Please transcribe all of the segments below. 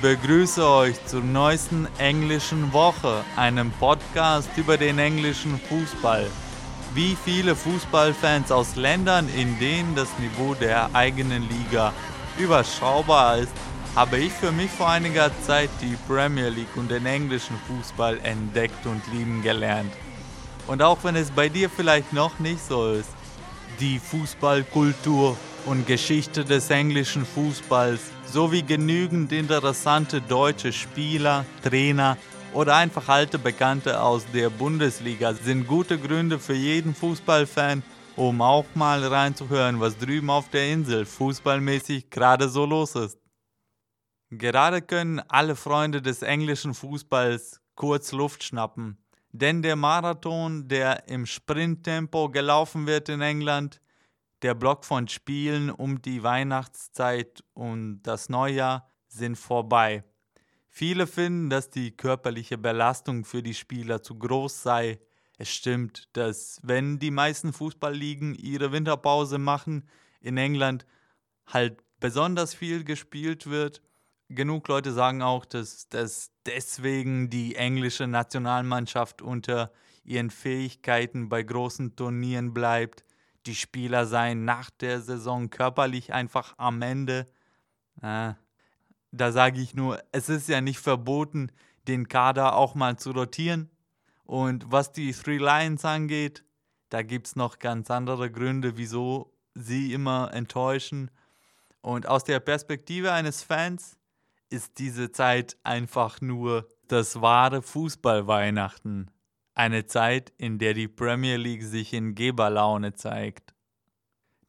begrüße euch zur neuesten englischen Woche, einem Podcast über den englischen Fußball. Wie viele Fußballfans aus Ländern, in denen das Niveau der eigenen Liga überschaubar ist, habe ich für mich vor einiger Zeit die Premier League und den englischen Fußball entdeckt und lieben gelernt. Und auch wenn es bei dir vielleicht noch nicht so ist, die Fußballkultur und Geschichte des englischen Fußballs sowie genügend interessante deutsche Spieler, Trainer oder einfach alte Bekannte aus der Bundesliga sind gute Gründe für jeden Fußballfan, um auch mal reinzuhören, was drüben auf der Insel fußballmäßig gerade so los ist. Gerade können alle Freunde des englischen Fußballs kurz Luft schnappen, denn der Marathon, der im Sprinttempo gelaufen wird in England, der Block von Spielen um die Weihnachtszeit und das Neujahr sind vorbei. Viele finden, dass die körperliche Belastung für die Spieler zu groß sei. Es stimmt, dass wenn die meisten Fußballligen ihre Winterpause machen, in England halt besonders viel gespielt wird. Genug Leute sagen auch, dass, dass deswegen die englische Nationalmannschaft unter ihren Fähigkeiten bei großen Turnieren bleibt. Die Spieler seien nach der Saison körperlich einfach am Ende. Äh, da sage ich nur, es ist ja nicht verboten, den Kader auch mal zu rotieren. Und was die Three Lions angeht, da gibt es noch ganz andere Gründe, wieso sie immer enttäuschen. Und aus der Perspektive eines Fans ist diese Zeit einfach nur das wahre Fußballweihnachten. Eine Zeit, in der die Premier League sich in Geberlaune zeigt.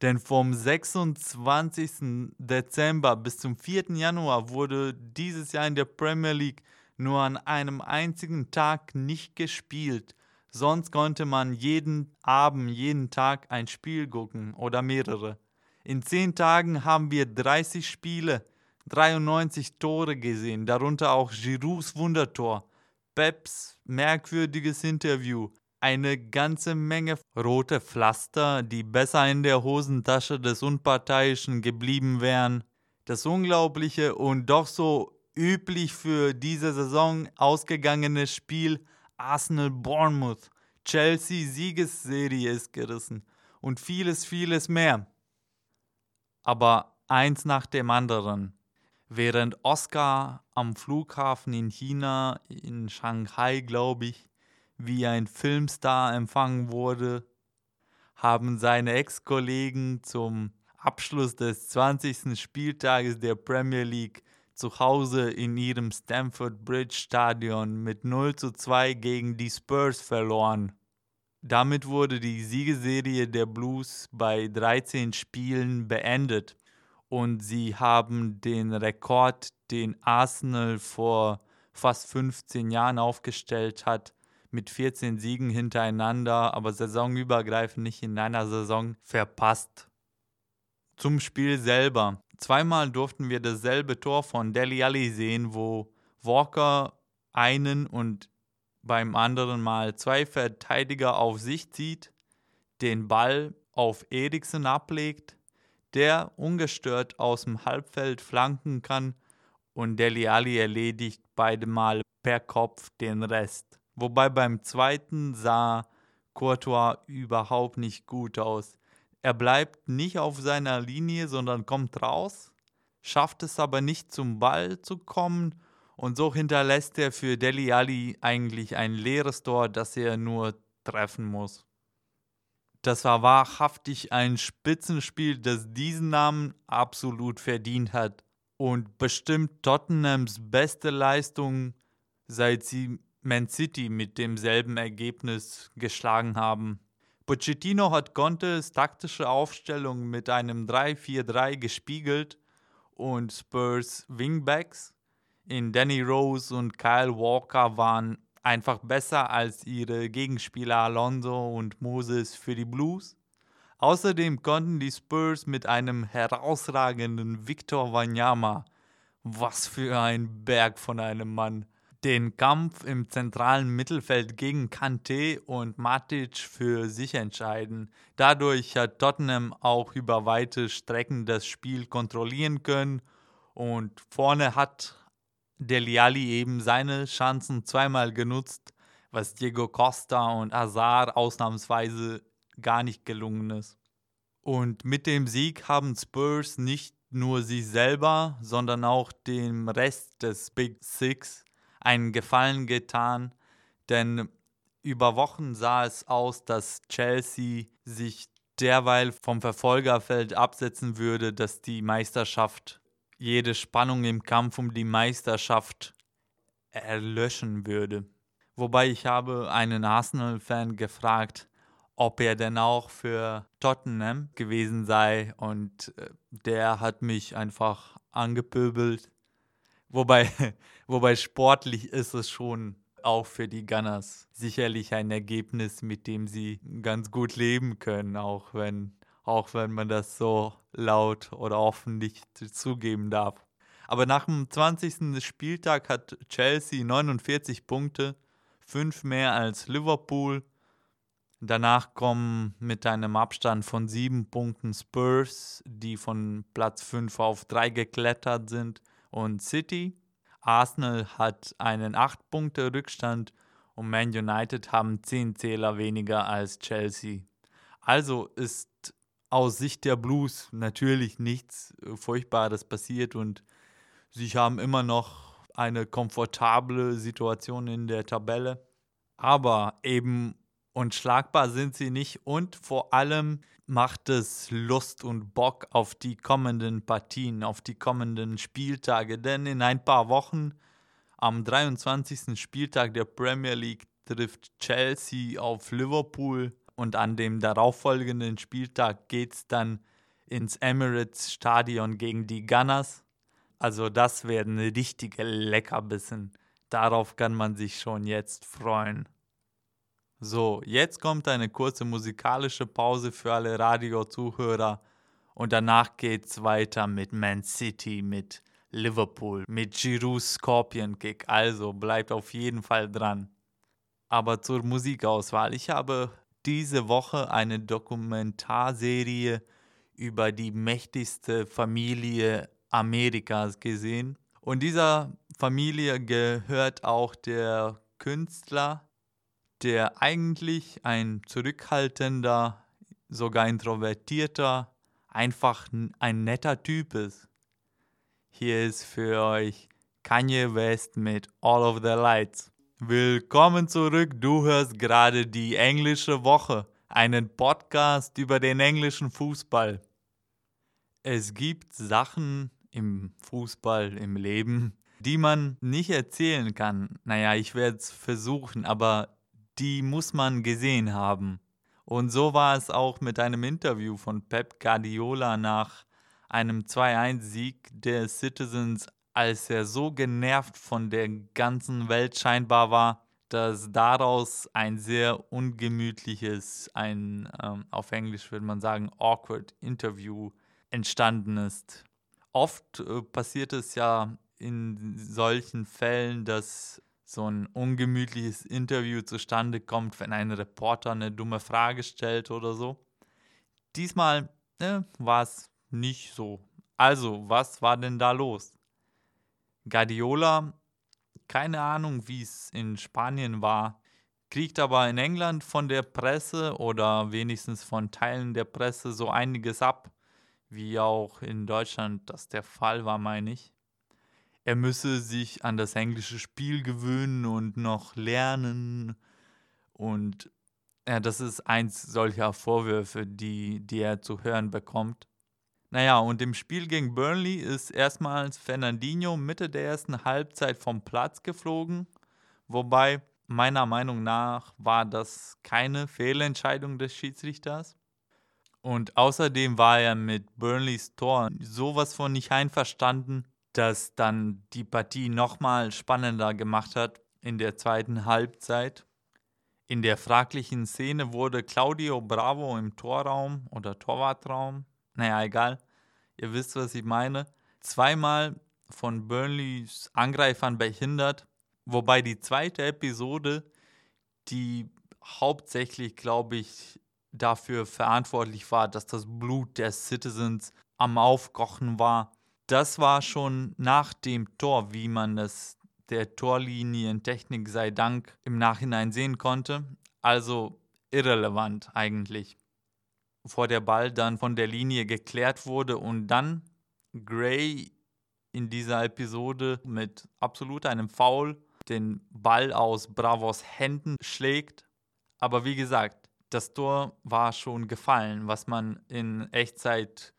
Denn vom 26. Dezember bis zum 4. Januar wurde dieses Jahr in der Premier League nur an einem einzigen Tag nicht gespielt. Sonst konnte man jeden Abend, jeden Tag ein Spiel gucken oder mehrere. In zehn Tagen haben wir 30 Spiele, 93 Tore gesehen, darunter auch Giroux Wundertor, Peps merkwürdiges Interview, eine ganze Menge rote Pflaster, die besser in der Hosentasche des Unparteiischen geblieben wären. Das unglaubliche und doch so üblich für diese Saison ausgegangene Spiel Arsenal-Bournemouth, Chelsea-Siegesserie ist gerissen und vieles, vieles mehr. Aber eins nach dem anderen. Während Oscar am Flughafen in China, in Shanghai, glaube ich, wie ein Filmstar empfangen wurde, haben seine Ex-Kollegen zum Abschluss des 20. Spieltages der Premier League zu Hause in ihrem Stamford Bridge Stadion mit 0 zu 2 gegen die Spurs verloren. Damit wurde die Siegeserie der Blues bei 13 Spielen beendet und sie haben den Rekord, den Arsenal vor fast 15 Jahren aufgestellt hat, mit 14 Siegen hintereinander, aber saisonübergreifend nicht in einer Saison verpasst. Zum Spiel selber. Zweimal durften wir dasselbe Tor von Deli Alli sehen, wo Walker einen und beim anderen Mal zwei Verteidiger auf sich zieht, den Ball auf Eriksen ablegt der ungestört aus dem Halbfeld flanken kann und Deli Ali erledigt beide Mal per Kopf den Rest. Wobei beim zweiten sah Courtois überhaupt nicht gut aus. Er bleibt nicht auf seiner Linie, sondern kommt raus, schafft es aber nicht zum Ball zu kommen und so hinterlässt er für Deli Ali eigentlich ein leeres Tor, das er nur treffen muss. Das war wahrhaftig ein Spitzenspiel, das diesen Namen absolut verdient hat und bestimmt Tottenhams beste Leistung, seit sie Man City mit demselben Ergebnis geschlagen haben. Pochettino hat Contes taktische Aufstellung mit einem 3-4-3 gespiegelt und Spurs Wingbacks in Danny Rose und Kyle Walker waren einfach besser als ihre Gegenspieler Alonso und Moses für die Blues. Außerdem konnten die Spurs mit einem herausragenden Victor Wanyama, was für ein Berg von einem Mann, den Kampf im zentralen Mittelfeld gegen Kante und Matic für sich entscheiden. Dadurch hat Tottenham auch über weite Strecken das Spiel kontrollieren können und vorne hat Deli Alli eben seine Chancen zweimal genutzt, was Diego Costa und Azar ausnahmsweise gar nicht gelungen ist. Und mit dem Sieg haben Spurs nicht nur sich selber, sondern auch dem Rest des Big Six einen Gefallen getan, denn über Wochen sah es aus, dass Chelsea sich derweil vom Verfolgerfeld absetzen würde, dass die Meisterschaft, jede Spannung im Kampf um die Meisterschaft erlöschen würde. Wobei ich habe einen Arsenal-Fan gefragt, ob er denn auch für Tottenham gewesen sei und äh, der hat mich einfach angepöbelt. Wobei, wobei sportlich ist es schon auch für die Gunners sicherlich ein Ergebnis, mit dem sie ganz gut leben können, auch wenn, auch wenn man das so laut oder offen nicht zugeben darf. Aber nach dem 20. Spieltag hat Chelsea 49 Punkte, 5 mehr als Liverpool. Danach kommen mit einem Abstand von 7 Punkten Spurs, die von Platz 5 auf 3 geklettert sind, und City Arsenal hat einen 8-Punkte-Rückstand und Man United haben 10 Zähler weniger als Chelsea. Also ist aus Sicht der Blues natürlich nichts äh, Furchtbares passiert und sie haben immer noch eine komfortable Situation in der Tabelle. Aber eben unschlagbar sind sie nicht und vor allem macht es Lust und Bock auf die kommenden Partien, auf die kommenden Spieltage. Denn in ein paar Wochen, am 23. Spieltag der Premier League, trifft Chelsea auf Liverpool und an dem darauffolgenden Spieltag geht es dann ins Emirates Stadion gegen die Gunners. Also das werden richtige Leckerbissen. Darauf kann man sich schon jetzt freuen. So, jetzt kommt eine kurze musikalische Pause für alle Radio-Zuhörer und danach geht's weiter mit Man City, mit Liverpool, mit Giroud's Scorpion Kick. Also bleibt auf jeden Fall dran. Aber zur Musikauswahl. Ich habe diese Woche eine Dokumentarserie über die mächtigste Familie Amerikas gesehen. Und dieser Familie gehört auch der Künstler der eigentlich ein zurückhaltender, sogar introvertierter, einfach ein netter Typ ist. Hier ist für euch Kanye West mit All of the Lights. Willkommen zurück, du hörst gerade die englische Woche, einen Podcast über den englischen Fußball. Es gibt Sachen im Fußball, im Leben, die man nicht erzählen kann. Naja, ich werde es versuchen, aber die muss man gesehen haben. Und so war es auch mit einem Interview von Pep Guardiola nach einem 2-1-Sieg der Citizens, als er so genervt von der ganzen Welt scheinbar war, dass daraus ein sehr ungemütliches, ein ähm, auf Englisch würde man sagen awkward Interview entstanden ist. Oft äh, passiert es ja in solchen Fällen, dass so ein ungemütliches Interview zustande kommt, wenn ein Reporter eine dumme Frage stellt oder so. Diesmal ne, war es nicht so. Also, was war denn da los? Guardiola, keine Ahnung, wie es in Spanien war, kriegt aber in England von der Presse oder wenigstens von Teilen der Presse so einiges ab, wie auch in Deutschland das der Fall war, meine ich er müsse sich an das englische Spiel gewöhnen und noch lernen. Und ja, das ist eins solcher Vorwürfe, die, die er zu hören bekommt. Naja, und im Spiel gegen Burnley ist erstmals Fernandinho Mitte der ersten Halbzeit vom Platz geflogen, wobei meiner Meinung nach war das keine Fehlentscheidung des Schiedsrichters. Und außerdem war er mit Burnleys Tor sowas von nicht einverstanden, das dann die Partie nochmal spannender gemacht hat in der zweiten Halbzeit. In der fraglichen Szene wurde Claudio Bravo im Torraum oder Torwartraum, naja, egal, ihr wisst, was ich meine, zweimal von Burnleys Angreifern behindert, wobei die zweite Episode, die hauptsächlich, glaube ich, dafür verantwortlich war, dass das Blut der Citizens am Aufkochen war, das war schon nach dem Tor, wie man es der Torlinientechnik sei Dank im Nachhinein sehen konnte. Also irrelevant eigentlich. Vor der Ball dann von der Linie geklärt wurde und dann Gray in dieser Episode mit absolut einem Foul den Ball aus Bravos Händen schlägt. Aber wie gesagt, das Tor war schon gefallen, was man in Echtzeit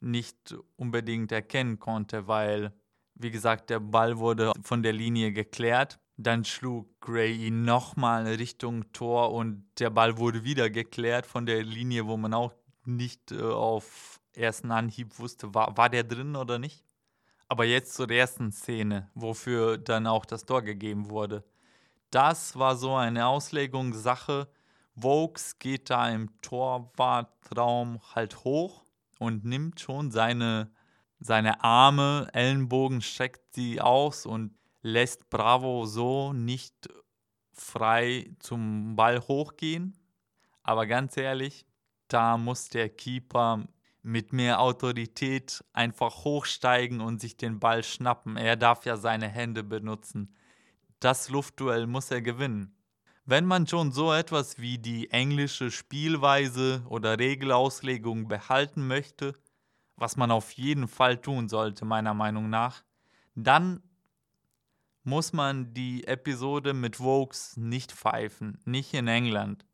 nicht unbedingt erkennen konnte, weil, wie gesagt, der Ball wurde von der Linie geklärt. Dann schlug Gray ihn nochmal Richtung Tor und der Ball wurde wieder geklärt von der Linie, wo man auch nicht äh, auf ersten Anhieb wusste, war, war der drin oder nicht. Aber jetzt zur ersten Szene, wofür dann auch das Tor gegeben wurde. Das war so eine Auslegungssache. Vokes geht da im Torwartraum halt hoch und nimmt schon seine, seine Arme, Ellenbogen, streckt sie aus und lässt Bravo so nicht frei zum Ball hochgehen. Aber ganz ehrlich, da muss der Keeper mit mehr Autorität einfach hochsteigen und sich den Ball schnappen. Er darf ja seine Hände benutzen. Das Luftduell muss er gewinnen. Wenn man schon so etwas wie die englische Spielweise oder Regelauslegung behalten möchte, was man auf jeden Fall tun sollte, meiner Meinung nach, dann muss man die Episode mit Vokes nicht pfeifen, nicht in England.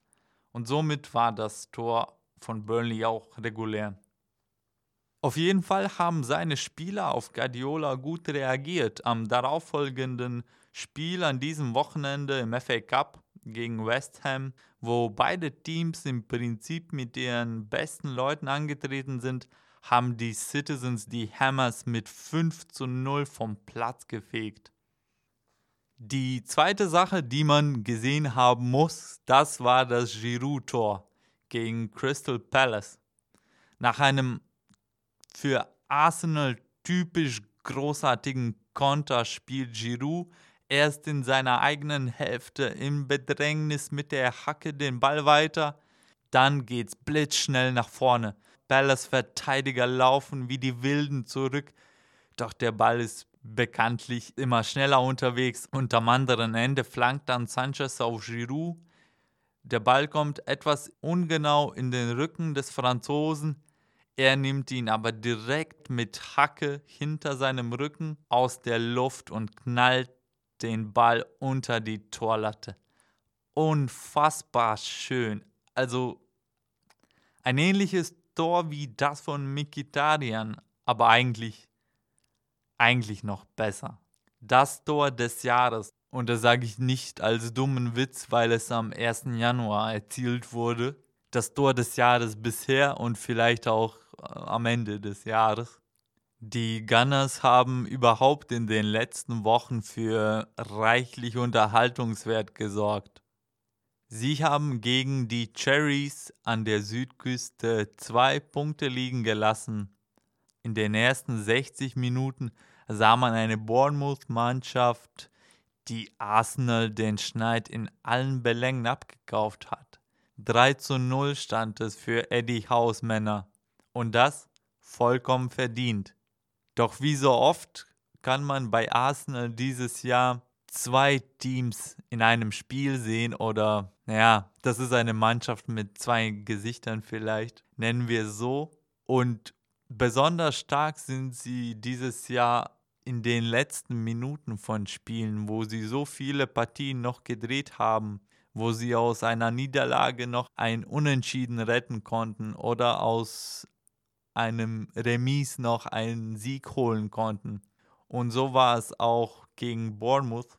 Und somit war das Tor von Burnley auch regulär. Auf jeden Fall haben seine Spieler auf Guardiola gut reagiert. Am darauffolgenden Spiel an diesem Wochenende im FA Cup gegen West Ham, wo beide Teams im Prinzip mit ihren besten Leuten angetreten sind, haben die Citizens die Hammers mit 5 zu 0 vom Platz gefegt. Die zweite Sache, die man gesehen haben muss, das war das Giroud-Tor gegen Crystal Palace. Nach einem für Arsenal typisch großartigen Konter spielt Giroud erst in seiner eigenen Hälfte im Bedrängnis mit der Hacke den Ball weiter. Dann geht's blitzschnell nach vorne. Palace Verteidiger laufen wie die Wilden zurück. Doch der Ball ist bekanntlich immer schneller unterwegs und am anderen Ende flankt dann Sanchez auf Giroud. Der Ball kommt etwas ungenau in den Rücken des Franzosen. Er nimmt ihn aber direkt mit Hacke hinter seinem Rücken aus der Luft und knallt den Ball unter die Torlatte. Unfassbar schön. Also ein ähnliches Tor wie das von Mikitarian, aber eigentlich, eigentlich noch besser. Das Tor des Jahres. Und das sage ich nicht als dummen Witz, weil es am 1. Januar erzielt wurde. Das Tor des Jahres bisher und vielleicht auch am Ende des Jahres. Die Gunners haben überhaupt in den letzten Wochen für reichlich Unterhaltungswert gesorgt. Sie haben gegen die Cherries an der Südküste zwei Punkte liegen gelassen. In den ersten 60 Minuten sah man eine Bournemouth-Mannschaft, die Arsenal den Schneid in allen Belängen abgekauft hat. 3 zu 0 stand es für Eddie House Männer. Und das vollkommen verdient. Doch wie so oft kann man bei Arsenal dieses Jahr zwei Teams in einem Spiel sehen oder, naja, das ist eine Mannschaft mit zwei Gesichtern vielleicht, nennen wir so. Und besonders stark sind sie dieses Jahr in den letzten Minuten von Spielen, wo sie so viele Partien noch gedreht haben, wo sie aus einer Niederlage noch ein Unentschieden retten konnten oder aus einem Remis noch einen Sieg holen konnten. Und so war es auch gegen Bournemouth,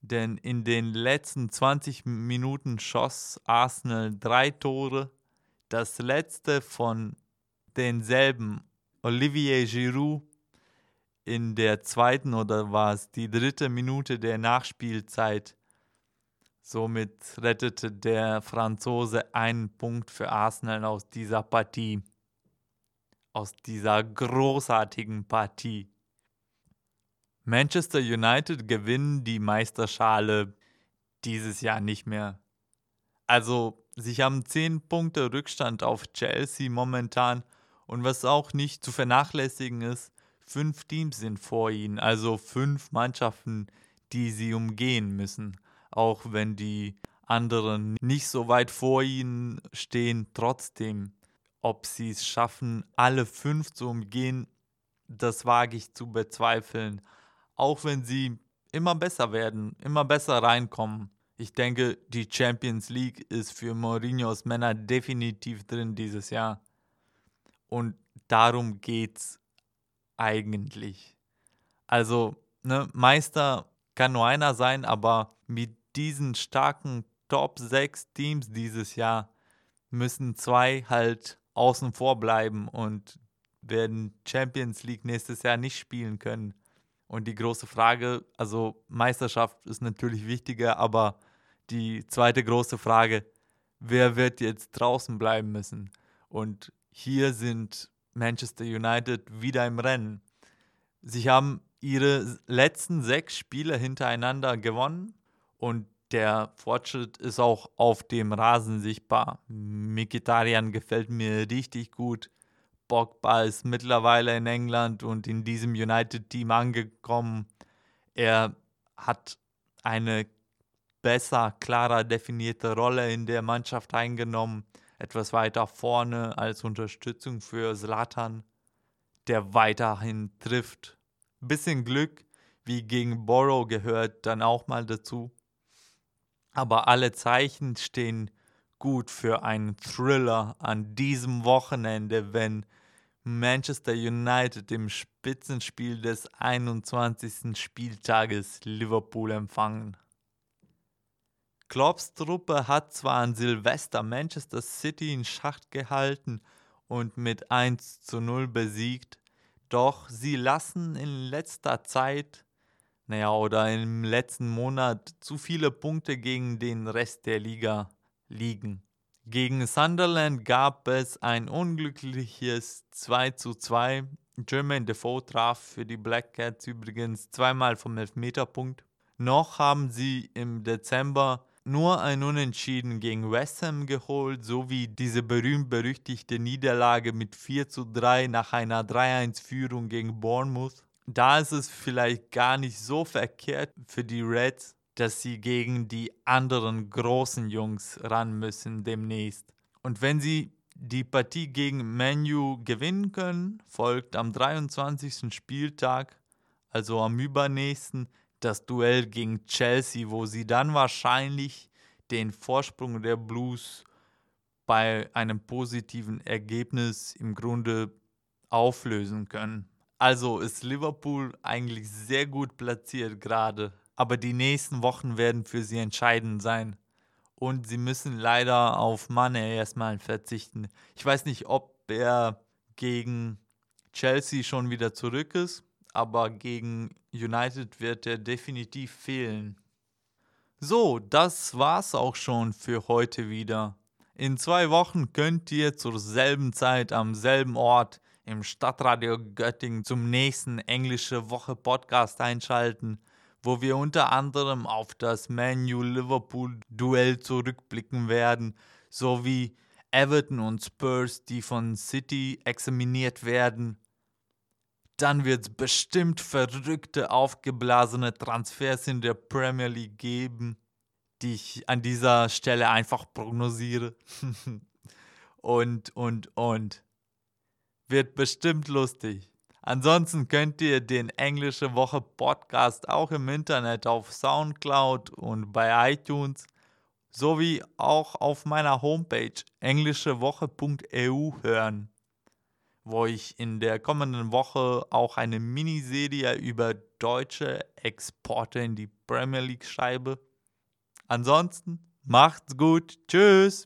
denn in den letzten 20 Minuten schoss Arsenal drei Tore. Das letzte von denselben Olivier Giroud in der zweiten oder war es die dritte Minute der Nachspielzeit. Somit rettete der Franzose einen Punkt für Arsenal aus dieser Partie aus dieser großartigen Partie. Manchester United gewinnen die Meisterschale dieses Jahr nicht mehr. Also, sie haben 10 Punkte Rückstand auf Chelsea momentan und was auch nicht zu vernachlässigen ist, fünf Teams sind vor ihnen, also fünf Mannschaften, die sie umgehen müssen. Auch wenn die anderen nicht so weit vor ihnen stehen, trotzdem, ob sie es schaffen, alle fünf zu umgehen, das wage ich zu bezweifeln. Auch wenn sie immer besser werden, immer besser reinkommen. Ich denke, die Champions League ist für Mourinhos Männer definitiv drin dieses Jahr. Und darum geht's eigentlich. Also, ne, Meister kann nur einer sein, aber mit diesen starken Top 6 Teams dieses Jahr müssen zwei halt außen vor bleiben und werden Champions League nächstes Jahr nicht spielen können. Und die große Frage, also Meisterschaft ist natürlich wichtiger, aber die zweite große Frage, wer wird jetzt draußen bleiben müssen? Und hier sind Manchester United wieder im Rennen. Sie haben ihre letzten sechs Spiele hintereinander gewonnen und der Fortschritt ist auch auf dem Rasen sichtbar. Mikitarian gefällt mir richtig gut. Pogba ist mittlerweile in England und in diesem United-Team angekommen. Er hat eine besser, klarer definierte Rolle in der Mannschaft eingenommen. Etwas weiter vorne als Unterstützung für Zlatan, der weiterhin trifft. Bisschen Glück, wie gegen Borough gehört dann auch mal dazu. Aber alle Zeichen stehen gut für einen Thriller an diesem Wochenende, wenn Manchester United im Spitzenspiel des 21. Spieltages Liverpool empfangen. Klopps Truppe hat zwar an Silvester Manchester City in Schacht gehalten und mit 1 zu 0 besiegt, doch sie lassen in letzter Zeit, naja, oder im letzten Monat zu viele Punkte gegen den Rest der Liga liegen. Gegen Sunderland gab es ein unglückliches 2 zu 2. Jermaine Defoe traf für die Black Cats übrigens zweimal vom Elfmeterpunkt. Noch haben sie im Dezember nur ein Unentschieden gegen West Ham geholt, sowie diese berühmt-berüchtigte Niederlage mit 4 zu 3 nach einer 3-1-Führung gegen Bournemouth. Da ist es vielleicht gar nicht so verkehrt für die Reds, dass sie gegen die anderen großen Jungs ran müssen demnächst. Und wenn sie die Partie gegen Manu gewinnen können, folgt am 23. Spieltag, also am übernächsten, das Duell gegen Chelsea, wo sie dann wahrscheinlich den Vorsprung der Blues bei einem positiven Ergebnis im Grunde auflösen können. Also ist Liverpool eigentlich sehr gut platziert gerade, aber die nächsten Wochen werden für sie entscheidend sein. Und sie müssen leider auf Mane erstmal verzichten. Ich weiß nicht, ob er gegen Chelsea schon wieder zurück ist aber gegen United wird er definitiv fehlen. So, das war's auch schon für heute wieder. In zwei Wochen könnt ihr zur selben Zeit am selben Ort im Stadtradio Göttingen zum nächsten Englische Woche Podcast einschalten, wo wir unter anderem auf das Manu Liverpool Duell zurückblicken werden, sowie Everton und Spurs, die von City examiniert werden dann wird es bestimmt verrückte, aufgeblasene Transfers in der Premier League geben, die ich an dieser Stelle einfach prognosiere. und, und, und. Wird bestimmt lustig. Ansonsten könnt ihr den Englische Woche Podcast auch im Internet auf Soundcloud und bei iTunes sowie auch auf meiner Homepage englischewoche.eu hören wo ich in der kommenden Woche auch eine Miniserie über deutsche Exporte in die Premier League schreibe. Ansonsten macht's gut. Tschüss.